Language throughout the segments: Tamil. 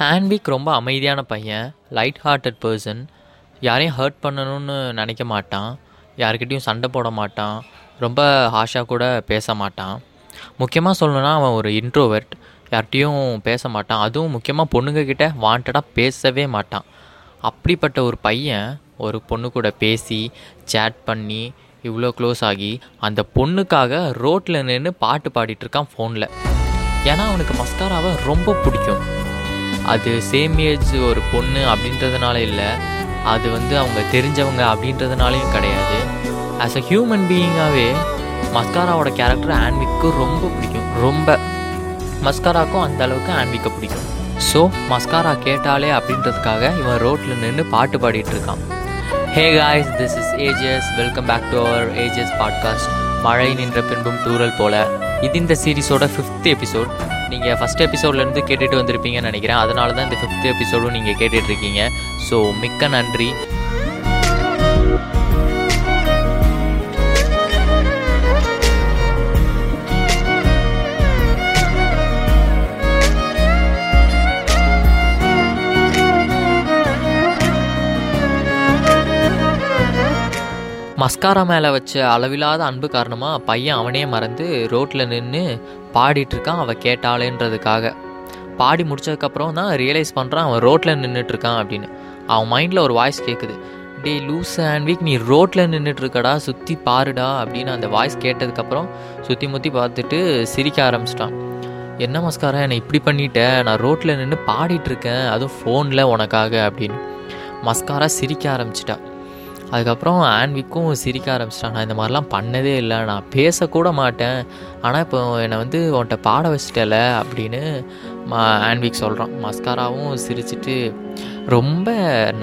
ஹேண்ட்விக் ரொம்ப அமைதியான பையன் லைட் ஹார்ட்டட் பர்சன் யாரையும் ஹர்ட் பண்ணணும்னு நினைக்க மாட்டான். யாருக்கிட்டேயும் சண்டை போட மாட்டான். ரொம்ப ஹாஷாக கூட பேச மாட்டான். முக்கியமாக சொல்லணுன்னா அவன் ஒரு இன்ட்ரோவர்ட் யார்கிட்டையும் பேச மாட்டான். அதுவும் முக்கியமாக பொண்ணுங்கக்கிட்ட வாண்டடாக பேசவே மாட்டான். அப்படிப்பட்ட ஒரு பையன் ஒரு பொண்ணு கூட பேசி சேட் பண்ணி இவ்வளோ க்ளோஸ் ஆகி அந்த பொண்ணுக்காக ரோட்டில் நின்று பாட்டு பாடிட்டு இருக்கான் ஃபோனில் ஏன்னா அவனுக்கு மஸ்காராவை ரொம்ப பிடிக்கும். அது சேம் ஏஜ் ஒரு பொண்ணு அப்படின்றதுனால இல்லை. அது வந்து அவங்க தெரிஞ்சவங்க அப்படின்றதுனாலையும் கிடையாது. ஆஸ் அ ஹியூமன் பீயிங்காகவே மஸ்காராவோட கேரக்டர் ஆன்விக்கு ரொம்ப பிடிக்கும். ரொம்ப. மஸ்காராக்கும் அந்த அளவுக்கு ஆன்விக்கை பிடிக்கும். ஸோ மஸ்காரா கேட்டாலே அப்படின்றதுக்காக இவன் ரோட்டில் நின்று பாட்டு பாடிட்டு இருக்கான். Hey guys this is ages welcome back to our ages podcast மழை நின்ற பின்பும் தூரல் போல. இது இந்த சீரிஸோட ஃபிஃப்த் எபிசோட் நீங்கள் ஃபஸ்ட் எபிசோட்லேருந்து கேட்டுட்டு வந்திருப்பீங்கன்னு நினைக்கிறேன். அதனால தான் இந்த ஃபிஃப்த் எபிசோடும் நீங்கள் கேட்டுட்ருக்கீங்க ஸோ மிக்க நன்றி. மஸ்காரா மேலே வச்ச அளவில்லாத அன்பு காரணமாக பையன் அவனே மறந்து ரோட்டில் நின்று பாடிட்டுருக்கான் அவள் கேட்டாளேன்றதுக்காக. பாடி முடிச்சதுக்கப்புறம் தான் ரியலைஸ் பண்ணுறான் அவன் ரோட்டில் நின்றுட்டுருக்கான் அப்படின்னு. அவன் மைண்டில் ஒரு வாய்ஸ் கேட்குது டே லூஸ் அண்ட் வீக் நீ ரோட்டில் நின்றுட்டுருக்கடா சுற்றி பாருடா அப்படின்னு அந்த வாய்ஸ் கேட்டதுக்கப்புறம் சுற்றி முற்றி பார்த்துட்டு சிரிக்க ஆரம்பிச்சிட்டான். என்ன மஸ்காரா என்னை இப்படி பண்ணிட்டேன் நான் ரோட்டில் நின்று பாடிட்டு இருக்கேன் அதுவும் ஃபோனில் உனக்காக அப்படின்னு. மஸ்காரா சிரிக்க ஆரம்பிச்சிட்டா. அதுக்கப்புறம் ஆன்விக்கும் சிரிக்க ஆரம்பிச்சிட்டான். நான் இந்த மாதிரிலாம் பண்ணதே இல்லை. நான் பேசக்கூட மாட்டேன். ஆனால் இப்போ என்னை வந்து உன்கிட்ட பாட வச்சிட்டல அப்படின்னு மா ஆன்விக் சொல்கிறான் மஸ்காராவும் சிரிச்சிட்டு ரொம்ப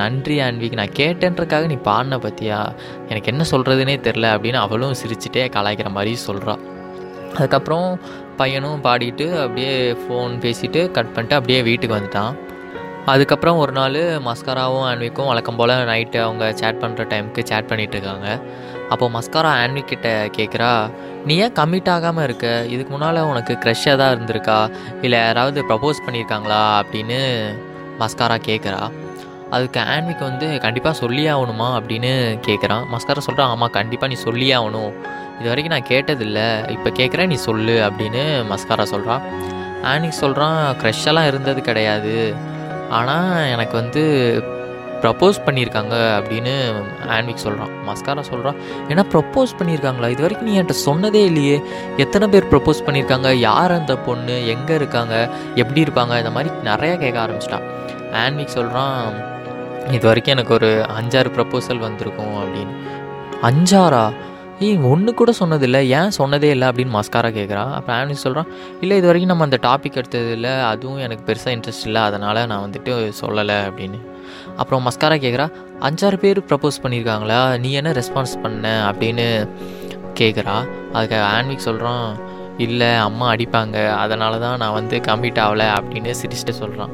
நன்றி ஆன்விக். நான் கேட்டேன்றக்காக நீ பாடின பற்றியா எனக்கு என்ன சொல்கிறதுனே தெரில அப்படின்னு அவளும் சிரிச்சிட்டே கலாய்க்கிற மாதிரி சொல்கிறான் அதுக்கப்புறம் பையனும் பாடிட்டு அப்படியே ஃபோன் பேசிட்டு கட் பண்ணிட்டு அப்படியே வீட்டுக்கு வந்துட்டான். அதுக்கப்புறம் ஒரு நாள் மஸ்காராவும் ஆன்விக்கும் வழக்கம் போல் நைட்டு அவங்க சேட் பண்ணுற டைமுக்கு சேட் பண்ணிகிட்டு இருக்காங்க அப்போது மஸ்காரா ஆன்விக்கிட்ட கேட்குறா நீ ஏன் கமிட் ஆகாமல் இருக்க? இதுக்கு முன்னால் உனக்கு க்ரெஷ்ஷாக தான் இருந்திருக்கா? இல்லை யாராவது ப்ரப்போஸ் பண்ணியிருக்காங்களா அப்படின்னு மஸ்காரா கேட்குறா அதுக்கு ஆன்விக் வந்து கண்டிப்பாக சொல்லியே ஆகணுமா? அப்படின்னு கேட்குறான் மஸ்காரா சொல்கிறான் ஆமாம் கண்டிப்பாக நீ சொல்லியே ஆகணும். இது வரைக்கும் நான் கேட்டதில்லை. இப்போ கேட்குறேன் நீ சொல்லு. அப்படின்னு மஸ்காரா சொல்கிறான் ஆன்விக் சொல்கிறான் க்ரஷ்ஷெல்லாம் இருந்தது கிடையாது. ஆனால் எனக்கு வந்து ப்ரப்போஸ் பண்ணியிருக்காங்க அப்படின்னு ஆன்விக் சொல்கிறான் மஸ்காரா சொல்கிறான் ஏன்னா ப்ரப்போஸ் பண்ணியிருக்காங்களா? இது வரைக்கும் நீ என்கிட்ட சொன்னதே இல்லையே. எத்தனை பேர் ப்ரப்போஸ் பண்ணியிருக்காங்க? யார் அந்த பொண்ணு? எங்கே இருக்காங்க? எப்படி இருப்பாங்க? இந்த மாதிரி நிறையா கேட்க ஆரம்பிச்சிட்டான் ஆன்விக் சொல்கிறான் இது வரைக்கும் எனக்கு ஒரு அஞ்சாறு ப்ரப்போசல் வந்திருக்கும் அப்படின்னு. அஞ்சாரா ஏய் ஒன்று கூட சொன்னதில்லை. ஏன் சொன்னதே இல்லை அப்படின்னு மஸ்காரா கேட்குறான் அப்புறம் ஆன்விக் சொல்கிறான் இல்லை இது வரைக்கும் நம்ம அந்த டாபிக் எடுத்தது இல்லை. அதுவும் எனக்கு பெருசாக இன்ட்ரெஸ்ட் இல்லை. அதனால் நான் வந்துட்டு சொல்லலை அப்படின்னு. அப்புறம் மஸ்காரா கேட்குறா அஞ்சாறு பேர் ப்ரப்போஸ் பண்ணியிருக்காங்களா? நீ என்ன ரெஸ்பான்ஸ் பண்ண? அப்படின்னு கேட்குறா அதுக்கு ஆன்விக் சொல்கிறான் இல்லை அம்மா அடிப்பாங்க. அதனால தான் நான் வந்து கம்மிட் ஆகலை அப்படின்னு சிரிச்சுட்டு சொல்கிறான்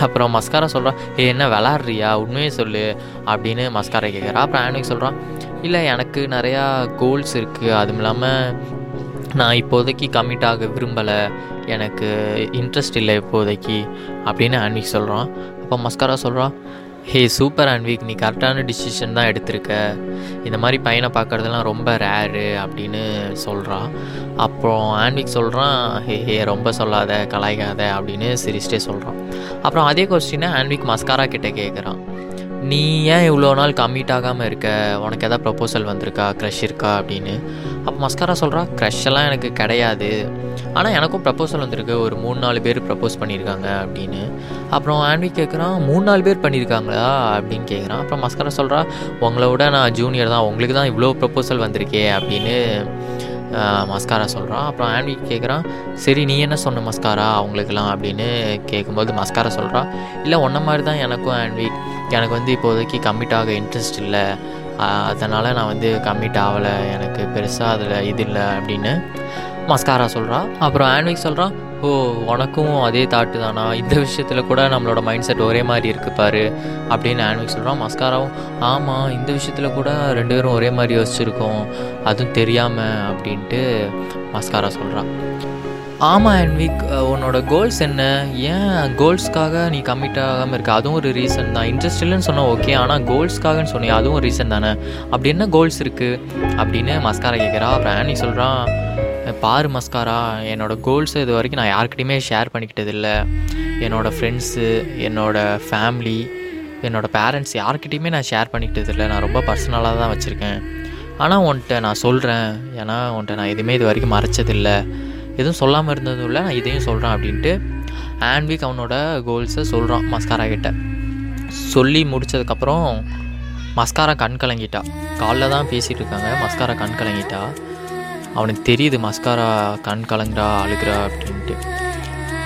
அப்புறம் மஸ்காரா சொல்கிறான் ஏ என்ன விளாட்றியா? உண்மையே சொல்லு அப்படின்னு மஸ்காரா கேட்குறா அப்புறம் ஆன்விக் சொல்கிறான் இல்லை எனக்கு நிறையா கோல்ஸ் இருக்குது அதுவும் இல்லாமல் நான் இப்போதைக்கு கம்மிட் ஆக விரும்பலை. எனக்கு இன்ட்ரெஸ்ட் இல்லை இப்போதைக்கு அப்படின்னு ஆன்விக் சொல்கிறான் அப்போ மஸ்காரா சொல்கிறான் ஹே சூப்பர் அன்விக். நீ கரெக்டான டிசிஷன் தான் எடுத்திருக்க. இந்த மாதிரி பையனை பார்க்குறதுலாம் ரொம்ப ரேரு அப்படின்னு சொல்கிறான் அப்புறம் ஆன்விக் சொல்கிறான் ஹே ஹே ரொம்ப சொல்லாத கலாய்க்காத அப்படின்னு சிரிச்சிட்டே சொல்கிறான் அப்புறம் அதே கொஸ்டினை ஆன்விக் மஸ்காரா கிட்டே கேட்குறான் நீ ஏன் இவ்வளோ நாள் கம்மிட் ஆகாமல் இருக்க? உனக்கு எதாவது ப்ரப்போசல் வந்திருக்கா? க்ரஷ் இருக்கா? அப்படின்னு. அப்போ மஸ்காரா சொல்கிறா க்ரஷ்ஷெல்லாம் எனக்கு கிடையாது. ஆனால் எனக்கும் ப்ரப்போசல் வந்திருக்கு. ஒரு மூணு நாலு பேர் ப்ரப்போஸ் பண்ணியிருக்காங்க அப்படின்னு. அப்புறம் ஆன்வி கேட்குறான் மூணு நாலு பேர் பண்ணியிருக்காங்களா அப்படின்னு கேட்குறான் அப்புறம் மஸ்காரா சொல்கிறா உங்களை விட நான் ஜூனியர் தான். உங்களுக்கு தான் இவ்வளோ ப்ரப்போசல் வந்திருக்கே அப்படின்னு. மஸ்காரா சொல்கிறான் அப்புறம் ஆன்வி கேட்குறான் சரி நீ என்ன சொன்ன மஸ்காரா அவங்களுக்கெல்லாம்? அப்படின்னு கேட்கும்போது மஸ்காரா சொல்கிறான் இல்லை ஒன்றை மாதிரி தான் எனக்கும் ஆன்வி எனக்கு வந்து இப்போதைக்கு கம்மிட் ஆக இன்ட்ரெஸ்ட் இல்லை. அதனால் நான் வந்து கம்மிட் ஆகலை. எனக்கு பெருசாக அதில் இது இல்லை. அப்படின்னு மஸ்காரா சொல்கிறான் அப்புறம் ஆன்விக் சொல்கிறான் ஓ உனக்கும் அதே தாட்டு தானா? இந்த விஷயத்தில் கூட நம்மளோட மைண்ட் செட் ஒரே மாதிரி இருக்கு பாரு அப்படின்னு ஆன்விக் சொல்கிறான் மஸ்காராவும் ஆமாம் இந்த விஷயத்தில் கூட ரெண்டு பேரும் ஒரே மாதிரி யோசிச்சிருக்கோம் அதுவும் தெரியாமல் அப்படின்ட்டு மஸ்காரா சொல்கிறான் ஆமாம் அன்விக் உன்னோட கோல்ஸ் என்ன? ஏன் கோல்ஸ்க்காக நீ கம்மிட் ஆகாமல் இருக்க? அதுவும் ஒரு ரீசன் தான். இன்ட்ரெஸ்ட் இல்லைன்னு சொன்னால் ஓகே ஆனால் கோல்ஸ்க்காகன்னு சொன்னி அதுவும் ஒரு ரீசன் தானே? அப்படி என்ன கோல்ஸ் இருக்குது அப்படின்னு மஸ்காரா கேட்குறா அப்புறம் ஆனி சொல்கிறான் பாரு மஸ்காரா என்னோடய கோல்ஸை இது வரைக்கும் நான் யாருக்கிட்டையுமே ஷேர் பண்ணிக்கிட்டது இல்லை என்னோடய ஃப்ரெண்ட்ஸு என்னோடய ஃபேமிலி என்னோடய பேரண்ட்ஸ் யாருக்கிட்டையுமே நான் ஷேர் பண்ணிக்கிட்டது இல்லை நான் ரொம்ப பர்சனலாக தான் வச்சுருக்கேன். ஆனால் உன்கிட்ட நான் சொல்கிறேன் ஏன்னா உன்கிட்ட நான் எதுவுமே இது வரைக்கும் மறைச்சதில்லை. எதுவும் சொல்லாமல் இருந்ததும் இல்லை நான் இதையும் சொல்கிறேன் அப்படின்ட்டு ஆன்விக் அவனோட கோல்ஸை சொல்கிறான் மஸ்காரா கிட்ட. சொல்லி முடித்ததுக்கப்புறம் மஸ்காரா கண் கலங்கிட்டா. காலைல தான் பேசிகிட்டு இருக்காங்க. மஸ்காரா கண் கலங்கிட்டா. அவனுக்கு தெரியுது மஸ்காரா கண் கலங்குறா அழுகிறா அப்படின்ட்டு.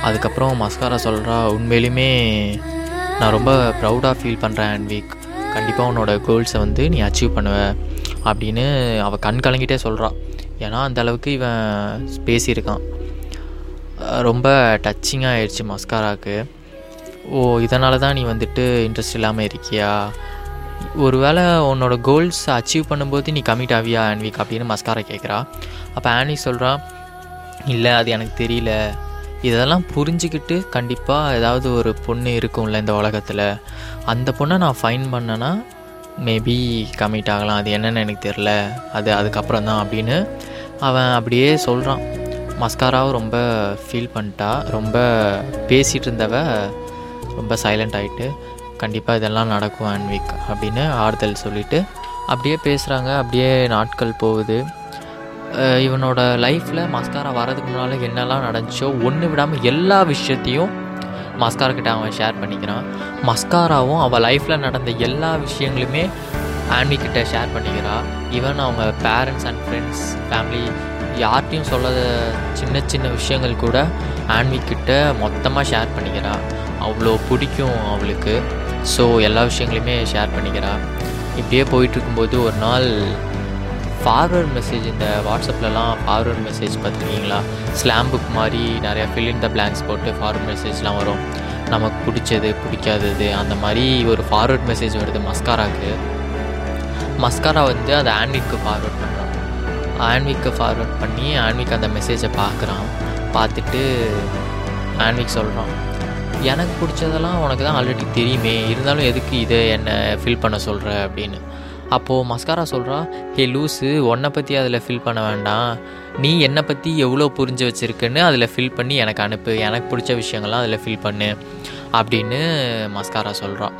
அதுக்கப்புறம் மஸ்காரா சொல்கிறா உண்மையிலுமே நான் ரொம்ப ப்ரௌடாக ஃபீல் பண்ணுறேன் ஆன்விக் கண்டிப்பாக உன்னோட கோல்ஸை வந்து நீ அச்சீவ் பண்ணுவ அப்படின்னு அவள் கண் கலங்கிட்டே சொல்கிறான் ஏன்னா அந்த அளவுக்கு இவன் பேசியிருக்கான். ரொம்ப டச்சிங்காக ஆயிடுச்சு மஸ்காராவுக்கு. ஓ இதனால தான் நீ வந்துட்டு இன்ட்ரெஸ்ட் இல்லாமல் இருக்கியா? ஒருவேளை உன்னோட கோல்ஸ் அச்சீவ் பண்ணும்போது நீ கமிட் ஆவியா ஆன்விக் அப்படின்னு மஸ்காரா கேட்குறா அப்போ ஆனி சொல்கிறான் இல்லை அது எனக்கு தெரியல. இதெல்லாம் புரிஞ்சுக்கிட்டு கண்டிப்பாக ஏதாவது ஒரு பொண்ணு இருக்கும்ல இந்த உலகத்தில். அந்த பொண்ணை நான் ஃபைன் பண்ணேன்னா மேபி கமிட் ஆகலாம். அது என்னென்னு எனக்கு தெரில அது அதுக்கப்புறம் தான் அப்படின்னு அவன் அப்படியே சொல்கிறான் மஸ்காராவும் ரொம்ப ஃபீல் பண்ணிட்டா. ரொம்ப பேசிகிட்டு இருந்தவ ரொம்ப சைலண்ட் ஆகிட்டு கண்டிப்பாக இதெல்லாம் நடக்கும் ஒன் அப்படின்னு ஆறுதல் சொல்லிவிட்டு அப்படியே பேசுகிறாங்க அப்படியே நாட்கள் போகுது. இவனோட லைஃப்பில் மஸ்காரா வரதுக்கு முன்னால் என்னெல்லாம் நடந்துச்சோ ஒன்று விடாமல் எல்லா விஷயத்தையும் மஸ்கார்கிட்ட அவன் ஷேர் பண்ணிக்கிறான். மஸ்காராவும் அவள் லைஃப்பில் நடந்த எல்லா விஷயங்களுமே ஆன்விக்கிட்ட ஷேர் பண்ணிக்கிறா. ஈவன் அவங்க பேரண்ட்ஸ் அண்ட் ஃப்ரெண்ட்ஸ் ஃபேமிலி யார்கிட்டையும் சொல்லாத சின்ன சின்ன விஷயங்கள் கூட ஆன்விக்கிட்ட மொத்தமாக ஷேர் பண்ணிக்கிறா. அவ்வளோ பிடிக்கும் அவளுக்கு. ஸோ எல்லா விஷயங்களையுமே ஷேர் பண்ணிக்கிறாள் இப்படியே போயிட்டுருக்கும்போது ஒரு நாள் ஃபார்வர்ட் மெசேஜ் இந்த வாட்ஸ்அப்லலாம் ஃபார்வர்ட் மெசேஜ் பார்த்துருக்கீங்களா? ஸ்லாம் புக் மாதிரி நிறையா ஃபில் த பிளாங்க்ஸ் போட்டு ஃபார்வர்ட் மெசேஜ்லாம் வரும். நமக்கு பிடிச்சது பிடிக்காதது அந்த மாதிரி ஒரு ஃபார்வர்ட் மெசேஜ் வருது மஸ்காராக்கு மஸ்காரா வந்து அதை ஆன்விக்கு ஃபார்வர்ட் பண்ணுறான் ஆன்விக்கு ஃபார்வர்ட் பண்ணி ஆன்விக் அந்த மெசேஜை பார்க்குறான். பார்த்துட்டு ஆன்விக் சொல்கிறான் எனக்கு பிடிச்சதெல்லாம் உனக்கு தான் ஆல்ரெடி தெரியுமே. இருந்தாலும் எதுக்கு இதை என்னை ஃபில் பண்ண சொல்கிற அப்படின்னு. அப்போது மஸ்காரா சொல்கிறா ஹே லூஸு உன்னை பற்றி அதில் ஃபில் பண்ண வேண்டாம். நீ என்னை பற்றி எவ்வளோ புரிஞ்சு வச்சுருக்குன்னு அதில் ஃபில் பண்ணி எனக்கு அனுப்பு. எனக்கு பிடிச்ச விஷயங்கள்லாம் அதில் ஃபில் பண்ணு. அப்படின்னு மஸ்காரா சொல்கிறான்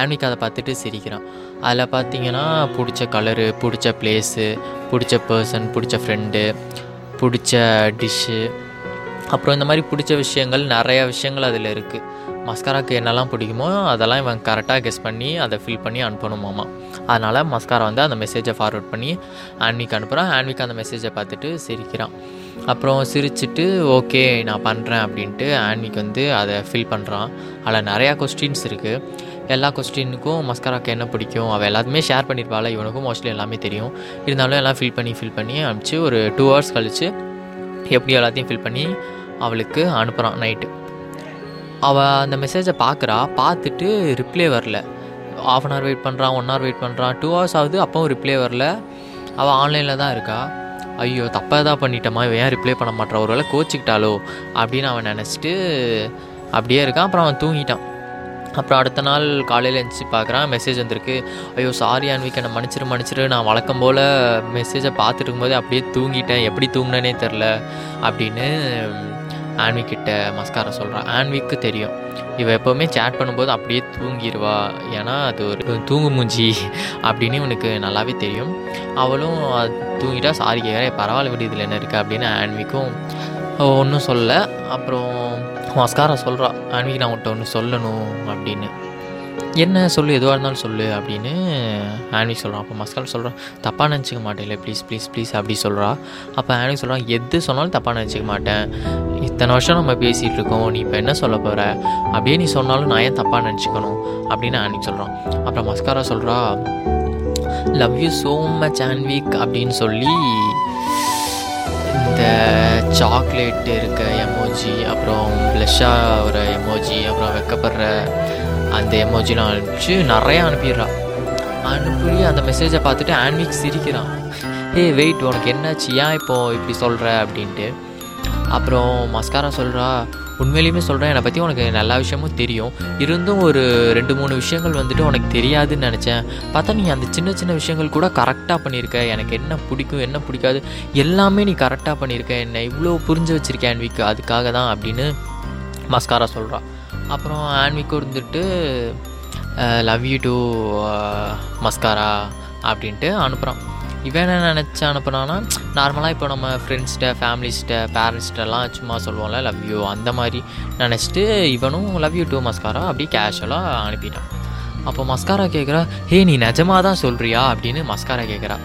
ஆன்விக் அதை பார்த்துட்டு சிரிக்கிறான். அதில் பார்த்தீங்கன்னா பிடிச்ச கலரு பிடிச்ச பிளேஸு பிடிச்ச பர்சன் பிடிச்ச ஃப்ரெண்டு பிடிச்ச டிஷ்ஷு அப்புறம் இந்த மாதிரி பிடிச்ச விஷயங்கள் நிறையா விஷயங்கள் அதில் இருக்குது மஸ்காராக்கு என்னெல்லாம் பிடிக்குமோ அதெல்லாம் இவன் கரெக்டாக கெஸ் பண்ணி அதை ஃபில் பண்ணி அனுப்பணுமாமா அதனால் மஸ்காரா வந்து அந்த மெசேஜை ஃபார்வர்ட் பண்ணி ஆன்விக்கு அனுப்புகிறான் ஆன்விக் அந்த மெசேஜை பார்த்துட்டு சிரிக்கிறான். அப்புறம் சிரிச்சுட்டு ஓகே நான் பண்ணுறேன் அப்படின்ட்டு ஆன்விக் வந்து அதை ஃபில் பண்ணுறான் அதில் நிறையா கொஸ்டின்ஸ் இருக்குது எல்லா கொஸ்டினுக்கும் மஸ்காராக்கு என்ன பிடிக்கும்? அவள் எல்லாத்துமே ஷேர் பண்ணியிருப்பாள் இவனுக்கும் மோஸ்ட்லி எல்லாமே தெரியும். இருந்தாலும் எல்லாம் ஃபில் பண்ணி ஃபில் பண்ணி அனுப்பிச்சு ஒரு டூ ஹவர்ஸ் கழித்து எப்படி எல்லாத்தையும் ஃபில் பண்ணி அவளுக்கு அனுப்புகிறான் நைட்டு அவள் அந்த மெசேஜை பார்க்குறா பார்த்துட்டு ரிப்ளை வரல. ஆஃப் அன் ஹவர் வெயிட் பண்ணுறான் ஒன் ஹவர் வெயிட் பண்ணுறான் டூ ஹவர்ஸ் ஆகுது அப்பவும் ரிப்ளை வரல. அவள் ஆன்லைனில் தான் இருக்கா. ஐயோ தப்பாக தான் பண்ணிட்டோமா இவன் ஏன் ரிப்ளை பண்ண மாட்டான் ஒரு வேளை கோச்சிக்கிட்டாலோ அப்படின்னு அவன் நினச்சிட்டு அப்படியே இருக்கான். அப்புறம் அவன் தூங்கிட்டான். அப்புறம் அடுத்த நாள் காலையில் எழுந்துச்சு பார்க்குறான். மெசேஜ் வந்திருக்கு. ஐயோ சாரி ஆன்விக் என்னை மன்னிச்சிரு மன்னிச்சிரு. நான் வழக்கம் போல் மெசேஜை பார்த்துட்டு இருக்கும்போது அப்படியே தூங்கிட்டேன். எப்படி தூங்கினேனே தெரில அப்படின்னு ஆன்விக் கிட்ட மஸ்காரம் சொல்கிறான் ஆன்விக்கு தெரியும். இவள் எப்போவுமே சேட் பண்ணும்போது அப்படியே தூங்கிடுவா ஏன்னா அது ஒரு தூங்கு மூஞ்சி அப்படின்னு இவனுக்கு நல்லாவே தெரியும். அவளும் தூங்கிட்டா சாரி கேட்குறேன் பரவாயில்ல விடு இதில் என்ன இருக்குது அப்படின்னு ஆன்விக்கும் ஒன்றும் சொல்ல. அப்புறம் மஸ்காரா சொல்கிறா அன்னைக்கு நான் உன்ட்ட ஒன்று சொல்லணும் அப்படின்னு. என்ன சொல்லு எதுவாக இருந்தாலும் சொல்லு அப்படின்னு ஆன்வி சொல்கிறான் அப்போ மஸ்கால் சொல்கிறான் தப்பாக நினச்சிக்க மாட்டேன் ப்ளீஸ் ப்ளீஸ் ப்ளீஸ் அப்படி சொல்கிறா அப்போ ஆன்வி சொல்கிறான் எது சொன்னாலும் தப்பாக நினச்சிக்க மாட்டேன். இத்தனை வருஷம் நம்ம பேசிகிட்டு இருக்கோம். நீ இப்போ என்ன சொல்ல போகிற அப்படியே நீ சொன்னாலும் நான் ஏன் தப்பாக நினச்சிக்கணும்? அப்படின்னு ஆன்வி சொல்கிறான் அப்புறம் மஸ்காரா சொல்கிறா love you so much Anvik அப்படின்னு சொல்லி இந்த சாக்லேட் இருக்க எமோஜி அப்புறம் ப்ளஷ்ஷாக ஒரு எமோஜி அப்புறம் வெக்கப்படுற அந்த எமோஜிலாம் அனுப்பிச்சு நிறையா அனுப்பிடுறான் அனுப்பி அந்த மெசேஜை பார்த்துட்டு ஆன்விக் சிரிக்கிறான். ஏ வெயிட் உனக்கு என்னாச்சு? ஏன் இப்போது இப்படி சொல்கிற அப்படின்ட்டு. அப்புறம் மஸ்காரா சொல்கிறா உண்மையிலையுமே சொல்கிறேன் என்னை பற்றி உனக்கு எல்லா விஷயமும் தெரியும். இருந்தும் ஒரு ரெண்டு மூணு விஷயங்கள் வந்துட்டு உனக்கு தெரியாதுன்னு நினச்சேன். பார்த்தா நீ அந்த சின்ன சின்ன விஷயங்கள் கூட கரெக்டாக பண்ணியிருக்க. எனக்கு என்ன பிடிக்கும் என்ன பிடிக்காது எல்லாமே நீ கரெக்டாக பண்ணியிருக்க. என்னை இவ்வளோ புரிஞ்சு வச்சுருக்க ஆன்விக்கு அதுக்காக தான் அப்படின்னு மஸ்காரா சொல்கிறா அப்புறம் ஆன்விக்கு இருந்துட்டு லவ் யூ டு மஸ்காரா அப்படின்ட்டு அனுப்புகிறான் இவன் என்ன நினச்சி அனுப்புனான்னா நார்மலாக இப்போ நம்ம ஃப்ரெண்ட்ஸ்கிட்ட ஃபேமிலிஸ்கிட்ட பேரண்ட்ஸ்கிட்டலாம் சும்மா சொல்லுவோம்ல லவ் யூ அந்த மாதிரி நினச்சிட்டு இவனும் லவ் யூ டூ மஸ்காரா அப்படியே கேஷுவலாக அனுப்பிட்டான். அப்போ மஸ்காரா கேட்குறா ஹே நீ நிஜமாக தான் சொல்கிறியா அப்படின்னு மஸ்காரா கேட்குறா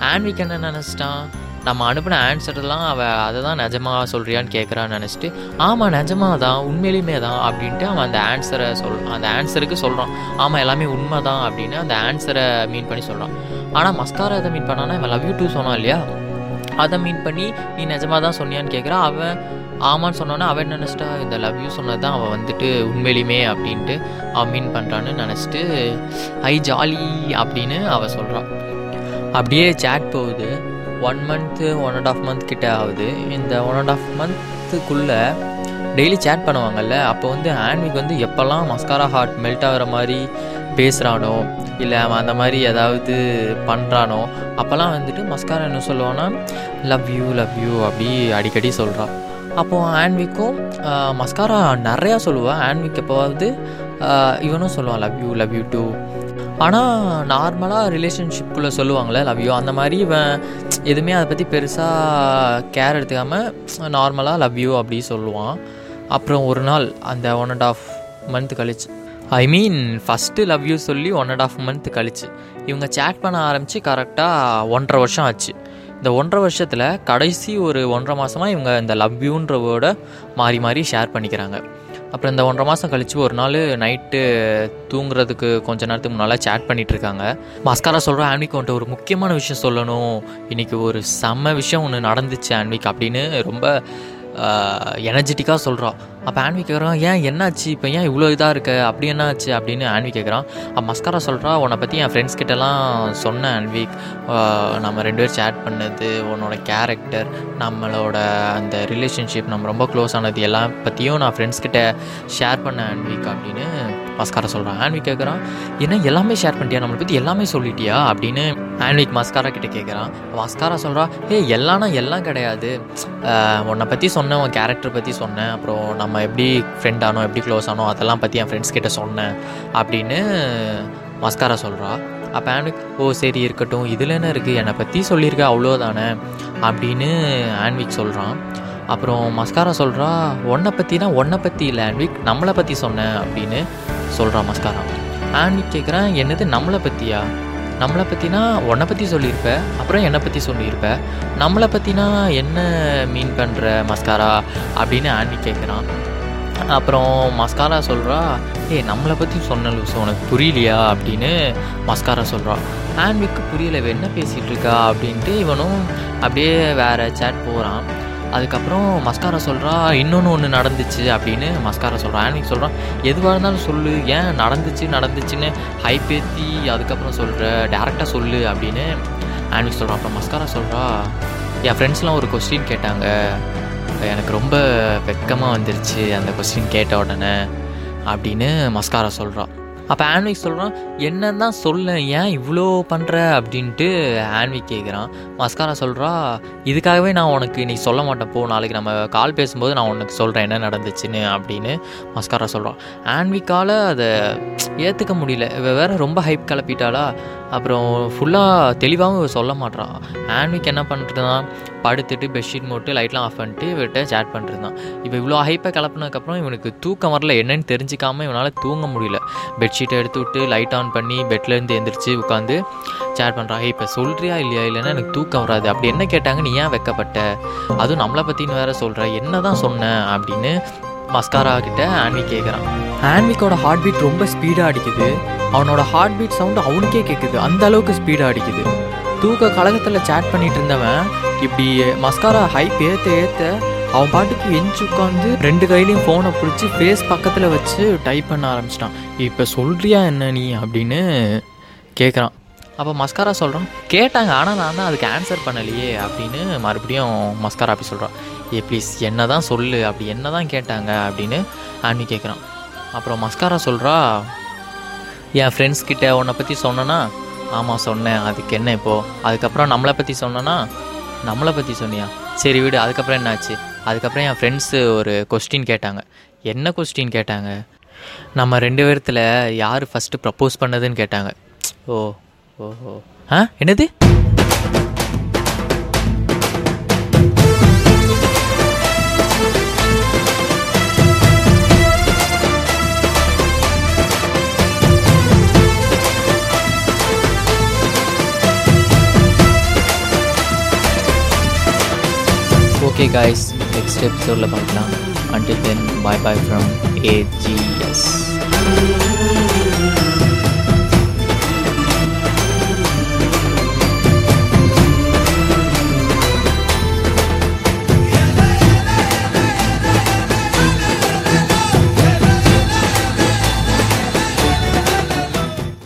ஆன்விக் என்ன நினச்சிட்டான்? நம்ம அனுப்பின ஆன்சர்லாம் அவள் அதை தான் நிஜமாக சொல்கிறியான்னு கேட்குறான்னு நினச்சிட்டு ஆமாம் நிஜமாக தான் உண்மையிலுமே தான் அப்படின்ட்டு அவன் அந்த ஆன்சரை சொல் அந்த ஆன்சருக்கு சொல்கிறான் ஆமாம் எல்லாமே உண்மை தான் அப்படின்னு அந்த ஆன்சரை மீன் பண்ணி சொல்கிறான் ஆனால் மஸ்காரா எதை மீன் பண்ணானா இவன் லவ் யூ டூ சொன்னான் இல்லையா? அதை மீன் பண்ணி நீ நிஜமாக தான் சொன்னியான்னு கேட்குறான் அவன் ஆமான்னு சொன்னோன்னே அவன் நினச்சிட்டா? இந்த லவ் யூ சொன்னது தான் அவன் வந்துட்டு உண்மையிலுமே அப்படின்ட்டு அவன் மீன் பண்ணுறான்னு நினச்சிட்டு ஐ ஜாலி அப்படின்னு அவள் சொல்கிறான் அப்படியே சேட் போகுது. One month one and half month கிட்ட ஆகுது. இந்த ஒன் அண்ட் ஆஃப் மந்த்துக்குள்ளே டெய்லி சேட் பண்ணுவாங்கல்ல அப்போ வந்து ஆன்விக் வந்து எப்போல்லாம் மஸ்காரா ஹார்ட் மெல்ட் ஆகிற மாதிரி பேசுகிறானோ இல்லை அவன் அந்த மாதிரி ஏதாவது பண்ணுறானோ அப்போல்லாம் வந்துட்டு மஸ்காரா என்ன சொல்லுவான்னா லவ் யூ லவ் யூ அப்படி அடிக்கடி சொல்கிறான் அப்போது ஆன்விக்கும் மஸ்காரா நிறையா சொல்லுவாள் ஆன்விக் எப்போவாவது இவனும் சொல்லுவான் love you love you too ஆனால் நார்மலாக ரிலேஷன்ஷிப்புக்குள்ளே சொல்லுவாங்களே லவ் யூ அந்த மாதிரி இவன் எதுவுமே அதை பற்றி பெருசாக கேர் எடுத்துக்காமல் நார்மலாக லவ் யூ அப்படி சொல்லுவான். அப்புறம் ஒரு நாள் அந்த ஒன் அண்ட் ஆஃப் மந்த் கழிச்சு I mean first love you சொல்லி ஒன் அண்ட் ஆஃப் மந்த் கழிச்சு. இவங்க சேட் பண்ண ஆரம்பித்து கரெக்டாக ஒன்றரை வருஷம் ஆச்சு. இந்த ஒன்றரை வருஷத்தில் கடைசி ஒரு ஒன்றரை மாதமாக இவங்க இந்த லவ் யூன்ற வேர்டை மாறி மாறி ஷேர் பண்ணிக்கிறாங்க. அப்புறம் இந்த ஒன்றரை மாதம் கழித்து ஒரு நாள் நைட்டு தூங்குறதுக்கு கொஞ்ச நேரத்துக்கு முன்னால் சேட் பண்ணிகிட்டு இருக்காங்க. மஸ்காரா சொல்கிறோம் ஆன்விக் வந்துட்டு ஒரு முக்கியமான விஷயம் சொல்லணும். இன்றைக்கி ஒரு செம்ம விஷயம் ஒன்று நடந்துச்சு ஆன்விக் அப்படின்னு ரொம்ப எனர்ஜெட்டிக்காக சொல்கிறான் அப்போ ஆன்வி கேட்குறான் ஏன் என்னாச்சு? இப்போ ஏன் இவ்வளோ இதாக இருக்க? அப்படி என்னாச்சு? அப்படின்னு ஆன்வி கேட்குறான் அப்போ மஸ்காரா சொல்கிறா உன்னை பற்றி என் ஃப்ரெண்ட்ஸ் கிட்டலாம் சொன்னேன் ஆன்வி. நம்ம ரெண்டு பேர் சேட் பண்ணது உன்னோட கேரக்டர் நம்மளோட அந்த ரிலேஷன்ஷிப் நம்ம ரொம்ப க்ளோஸ் ஆனது எல்லாம் பற்றியும் நான் ஃப்ரெண்ட்ஸ் கிட்ட ஷேர் பண்ணேன் ஆன்விக் அப்படின்னு மஸ்காரா சொல்கிறான் ஆன்விக் கேட்குறான் என்ன எல்லாமே ஷேர் பண்ணிட்டியா? நம்மளை பற்றி எல்லாமே சொல்லிட்டியா? அப்படின்னு ஆன்விக் மஸ்காரா கிட்ட கேட்குறான் மஸ்காரா சொல்கிறா ஏ எல்லாம்னா எல்லாம் கிடையாது. உன்னை பற்றி சொன்னேன் உன் கேரக்டர் பற்றி சொன்னேன். அப்புறம் நம்ம எப்படி ஃப்ரெண்ட் ஆனோம் எப்படி க்ளோஸ் ஆனோம் அதெல்லாம் பற்றி என் ஃப்ரெண்ட்ஸ் கிட்ட சொன்னேன் அப்படின்னு மஸ்காரா சொல்கிறா அப்போ ஆன்விக் ஓ சரி இருக்கட்டும். இதில் என்ன இருக்குது என்னை பற்றி சொல்லியிருக்க அவ்வளோதானே? அப்படின்னு ஆன்விக் சொல்கிறான் அப்புறம் மஸ்காரா சொல்கிறா உன்னை பற்றினா உன்னை பற்றி இல்லை ஆன்விக் நம்மளை பற்றி சொன்னேன் அப்படின்னு சொல்கிறான் மஸ்காரா ஆன்விக் கேட்குறேன் என்னது நம்மளை பற்றியா நம்மளை பற்றினா உன்னை பற்றி சொல்லியிருப்ப அப்புறம் என்னை பற்றி சொல்லியிருப்ப. நம்மளை பற்றினா என்ன மீன் பண்ணுற மஸ்காரா அப்படின்னு ஆண்டி கேட்குறான் அப்புறம் மஸ்காரா சொல்கிறா ஏய் நம்மளை பற்றி சொன்ன லூசு உனக்கு புரியலையா? அப்படின்னு மஸ்காரா சொல்கிறா ஆன்விக்கு புரியல என்ன பேசிகிட்டு இருக்கா? அப்படின்ட்டு இவனும் அப்படியே வேறு சேட் போகிறான் அதுக்கப்புறம் மஸ்காரா சொல்கிறா இன்னொன்று ஒன்று நடந்துச்சு அப்படின்னு மஸ்காரா சொல்கிறான் ஆனிக் சொல்கிறான் எதுவாக இருந்தாலும் சொல்லு. ஏன் நடந்துச்சு நடந்துச்சுன்னு ஹைப்பேத்தி அதுக்கப்புறம் சொல்கிற டேரெக்டாக சொல்லு அப்படின்னு ஆன்விக் சொல்கிறான் அப்புறம் மஸ்காரா சொல்கிறா என் ஃப்ரெண்ட்ஸ்லாம் ஒரு கொஸ்டின் கேட்டாங்க. எனக்கு ரொம்ப வெக்கமாக வந்துருச்சு அந்த கொஸ்டின் கேட்ட உடனே அப்படின்னு மஸ்காரா சொல்கிறான் அப்போ ஆன்விக் சொல்கிறான் என்னன்னு தான் சொல்ல ஏன் இவ்வளோ பண்ணுற அப்படின்ட்டு ஆன்விக் கேட்குறான் மஸ்காரா சொல்கிறா இதுக்காகவே நான் உனக்கு நீ சொல்ல மாட்டேன் போ நாளைக்கு நம்ம கால் பேசும்போது நான் உனக்கு சொல்கிறேன் என்ன நடந்துச்சுன்னு அப்படின்னு மஸ்காரா சொல்கிறான் ஆன்விக்கால் அதை ஏற்றுக்க முடியல. இவ வேறு ரொம்ப ஹைப் கிளப்பிட்டாளா அப்புறம் ஃபுல்லாக தெளிவாகவும் சொல்ல மாட்டான் ஆன்விக் என்ன பண்ணுறதுதான் படுத்துட்டு பெட்ஷீட் போட்டு லைட்லாம் ஆஃப் பண்ணிட்டு இவர்கிட்ட சேட் பண்ணிருந்தான் இப்போ இவ்வளோ ஹைப்பை கிளப்புனதுக்கப்புறம் இவனுக்கு தூக்கம் வரல என்னன்னு தெரிஞ்சிக்காமல் இவனால் தூங்க முடியல. பெட்ஷீட்டை எடுத்து விட்டு லைட் ஆன் பண்ணி பெட்லேருந்து எந்திரிச்சு உட்காந்து சேட் பண்ணுறான் இப்போ சொல்கிறியா இல்லையா? இல்லைன்னா எனக்கு தூக்கம் வராது. அப்படி என்ன கேட்டாங்க? நீ ஏன் வைக்கப்பட்ட? அதுவும் நம்மளை பற்றின்னு வேற சொல்கிற என்ன தான் சொன்னேன் அப்படின்னு மஸ்காரா கிட்ட ஆன்வி கேட்குறான் ஆன்விக்கோட ஹார்ட் பீட் ரொம்ப ஸ்பீடாக அடிக்குது. அவனோட ஹார்ட் பீட் சவுண்டு அவனுக்கே கேட்குது அந்த அளவுக்கு ஸ்பீடாக அடிக்குது. தூக்க கழகத்தில் சேட் பண்ணிட்டு இருந்தவன் இப்படி மஸ்காரா ஹைப் ஏற்ற ஏற்ற அவன் பாட்டுக்கு எஞ்சி உட்காந்து ரெண்டு கையிலையும் ஃபோனை பிடிச்சி ஃபேஸ் பக்கத்தில் வச்சு டைப் பண்ண ஆரம்பிச்சிட்டான். இப்போ சொல்கிறியா என்ன நீ? அப்படின்னு கேட்குறான் அப்போ மஸ்காரா சொல்கிறான் கேட்டாங்க. ஆனால் நான் தான் அதுக்கு ஆன்சர் பண்ணலையே அப்படின்னு மறுபடியும் மஸ்காரா அப்படி சொல்கிறான் ஏ ப்ளீஸ் என்ன தான் சொல்லு? அப்படி என்ன தான் கேட்டாங்க அப்படின்னு ஆன்வி கேட்குறான் அப்புறம் மஸ்காரா சொல்கிறா என் ஃப்ரெண்ட்ஸ் கிட்ட உன்னை பற்றி சொன்னேன்னா ஆமாம் சொன்னேன். அதுக்கு என்ன இப்போது அதுக்கப்புறம் நம்மளை பற்றி சொன்னேன்னா நம்மளை பற்றி சொன்னியா? சரி விடு. அதுக்கப்புறம் என்னாச்சு? அதுக்கப்புறம் என் ஃப்ரெண்ட்ஸு ஒரு கொஸ்டின் கேட்டாங்க. என்ன கொஸ்டின் கேட்டாங்க? நம்ம ரெண்டு பேர்த்தில் யார் ஃபஸ்ட்டு ப்ரப்போஸ் பண்ணதுன்னு கேட்டாங்க. ஓ ஓஹோ ஆ? என்னது? guys next episode about now. until then bye bye from AGS